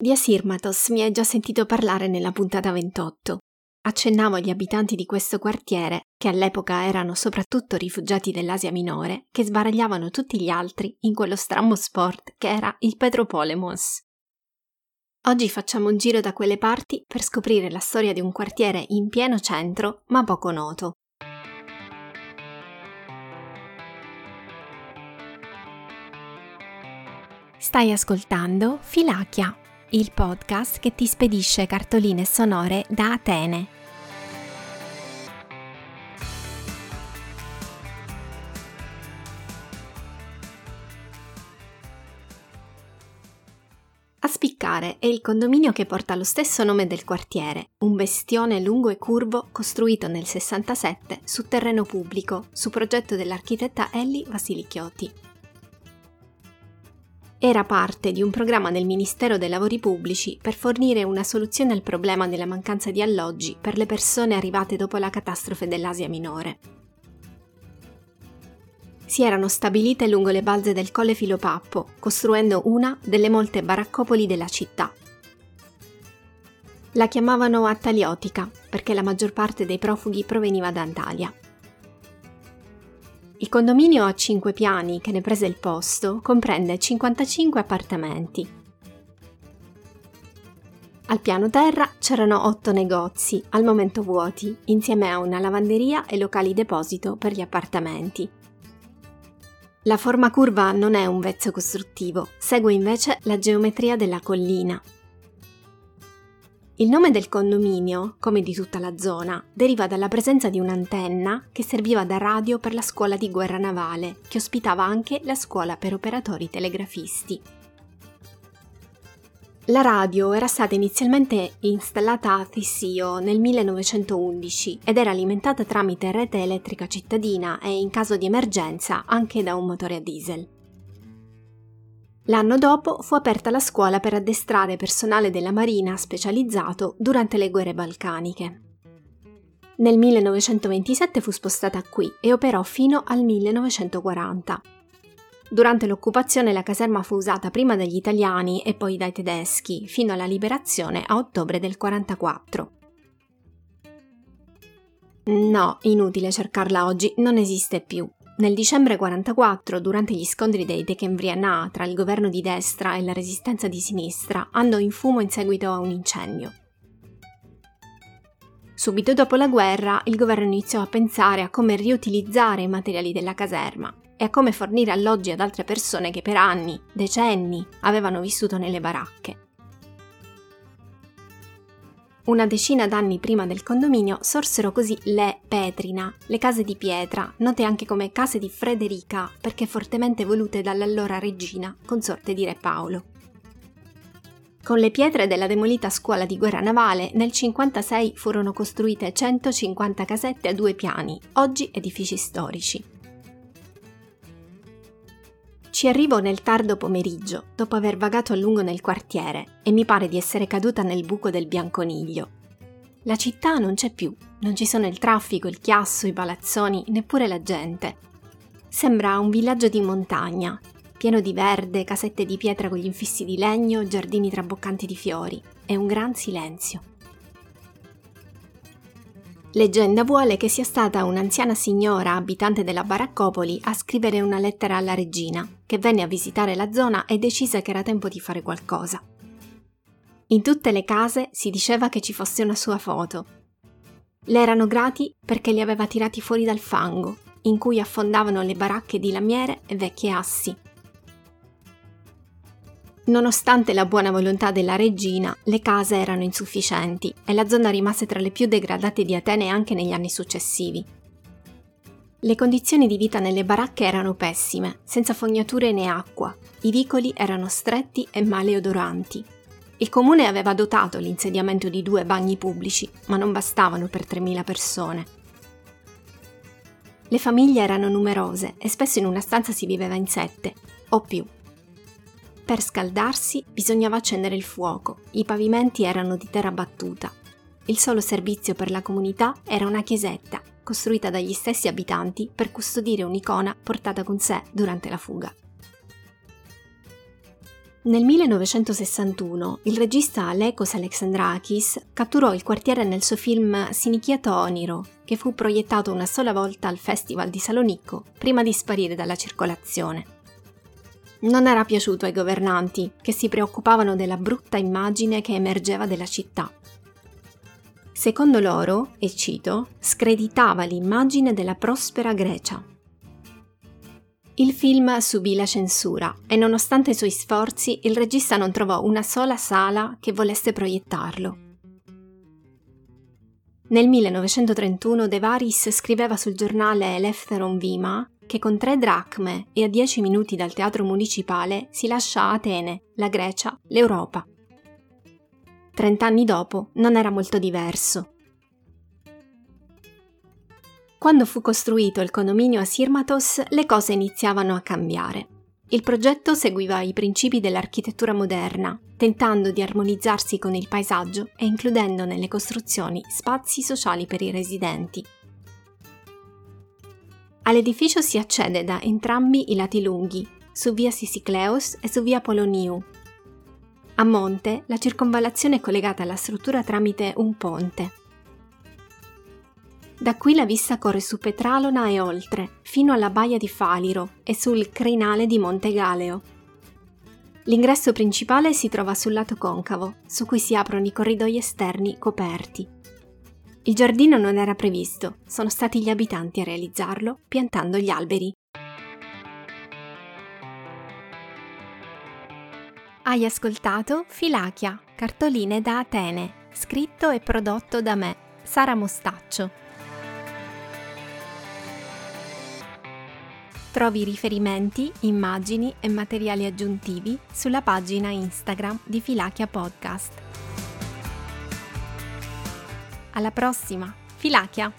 Di Asirmatos mi hai già sentito parlare nella puntata 28. Accennavo agli abitanti di questo quartiere, che all'epoca erano soprattutto rifugiati dell'Asia minore, che sbaragliavano tutti gli altri in quello strammo sport che era il Petropolemos. Oggi facciamo un giro da quelle parti per scoprire la storia di un quartiere in pieno centro, ma poco noto. Stai ascoltando Filachia, il podcast che ti spedisce cartoline sonore da Atene. A spiccare è il condominio che porta lo stesso nome del quartiere, un bestione lungo e curvo costruito nel 67 su terreno pubblico, su progetto dell'architetta Ellie Vasilichioti era parte di un programma del Ministero dei Lavori Pubblici per fornire una soluzione al problema della mancanza di alloggi per le persone arrivate dopo la catastrofe dell'Asia minore. Si erano stabilite lungo le balze del Colle Filopappo, costruendo una delle molte baraccopoli della città. La chiamavano Attaliotica perché la maggior parte dei profughi proveniva da Antalya. Il condominio a 5 piani che ne prese il posto comprende 55 appartamenti. Al piano terra c'erano 8 negozi, al momento vuoti, insieme a una lavanderia e locali deposito per gli appartamenti. La forma curva non è un vezzo costruttivo, segue invece la geometria della collina, il nome del condominio, come di tutta la zona, deriva dalla presenza di un'antenna che serviva da radio per la scuola di guerra navale, che ospitava anche la scuola per operatori telegrafisti. La radio era stata inizialmente installata a Thissio nel 1911 ed era alimentata tramite rete elettrica cittadina e in caso di emergenza anche da un motore a diesel. L'anno dopo fu aperta la scuola per addestrare personale della Marina specializzato durante le guerre balcaniche. Nel 1927 fu spostata qui e operò fino al 1940. Durante l'occupazione la caserma fu usata prima dagli italiani e poi dai tedeschi, fino alla liberazione a ottobre del 1944. No, inutile cercarla oggi, non esiste più. Nel dicembre 44, durante gli scontri dei Decembrianà tra il governo di destra e la resistenza di sinistra, andò in fumo in seguito a un incendio. Subito dopo la guerra, il governo iniziò a pensare a come riutilizzare i materiali della caserma e a come fornire alloggi ad altre persone che per anni, decenni, avevano vissuto nelle baracche. Una decina d'anni prima del condominio sorsero così le Petrina, le case di pietra, note anche come case di Frederica perché fortemente volute dall'allora regina, consorte di Re Paolo. Con le pietre della demolita scuola di guerra navale, nel 1956 furono costruite 150 casette a due piani, oggi edifici storici. Ci arrivo nel tardo pomeriggio, dopo aver vagato a lungo nel quartiere, e mi pare di essere caduta nel buco del bianconiglio. La città non c'è più, non ci sono il traffico, il chiasso, i palazzoni, neppure la gente. Sembra un villaggio di montagna, pieno di verde, casette di pietra con gli infissi di legno, giardini traboccanti di fiori e un gran silenzio. Leggenda vuole che sia stata un'anziana signora abitante della baraccopoli a scrivere una lettera alla regina, che venne a visitare la zona e decise che era tempo di fare qualcosa. In tutte le case si diceva che ci fosse una sua foto. Le erano grati perché li aveva tirati fuori dal fango, in cui affondavano le baracche di lamiere e vecchie assi, Nonostante la buona volontà della regina, le case erano insufficienti e la zona rimase tra le più degradate di Atene anche negli anni successivi. Le condizioni di vita nelle baracche erano pessime, senza fognature né acqua, i vicoli erano stretti e maleodoranti. Il comune aveva dotato l'insediamento di due bagni pubblici, ma non bastavano per 3.000 persone. Le famiglie erano numerose e spesso in una stanza si viveva in sette o più. Per scaldarsi bisognava accendere il fuoco, i pavimenti erano di terra battuta. Il solo servizio per la comunità era una chiesetta, costruita dagli stessi abitanti per custodire un'icona portata con sé durante la fuga. Nel 1961 il regista Alekos Alexandrakis catturò il quartiere nel suo film Sinichiato Oniro, che fu proiettato una sola volta al Festival di Salonicco prima di sparire dalla circolazione. Non era piaciuto ai governanti, che si preoccupavano della brutta immagine che emergeva della città. Secondo loro, e cito, screditava l'immagine della prospera Grecia. Il film subì la censura e nonostante i suoi sforzi il regista non trovò una sola sala che volesse proiettarlo. Nel 1931 De Varis scriveva sul giornale Eleftheron Vima che con tre dracme e a dieci minuti dal teatro municipale si lascia Atene, la Grecia, l'Europa. Trent'anni dopo non era molto diverso. Quando fu costruito il condominio a Sirmatos, le cose iniziavano a cambiare. Il progetto seguiva i principi dell'architettura moderna, tentando di armonizzarsi con il paesaggio e includendo nelle costruzioni spazi sociali per i residenti. All'edificio si accede da entrambi i lati lunghi, su via Sisicleos e su via Poloniu. A monte, la circonvallazione è collegata alla struttura tramite un ponte. Da qui la vista corre su Petralona e oltre, fino alla baia di Faliro e sul crinale di Monte Galeo. L'ingresso principale si trova sul lato concavo, su cui si aprono i corridoi esterni coperti. Il giardino non era previsto, sono stati gli abitanti a realizzarlo piantando gli alberi. Hai ascoltato Filachia, cartoline da Atene, scritto e prodotto da me, Sara Mostaccio. Trovi riferimenti, immagini e materiali aggiuntivi sulla pagina Instagram di Filachia Podcast. Alla prossima! Filachia!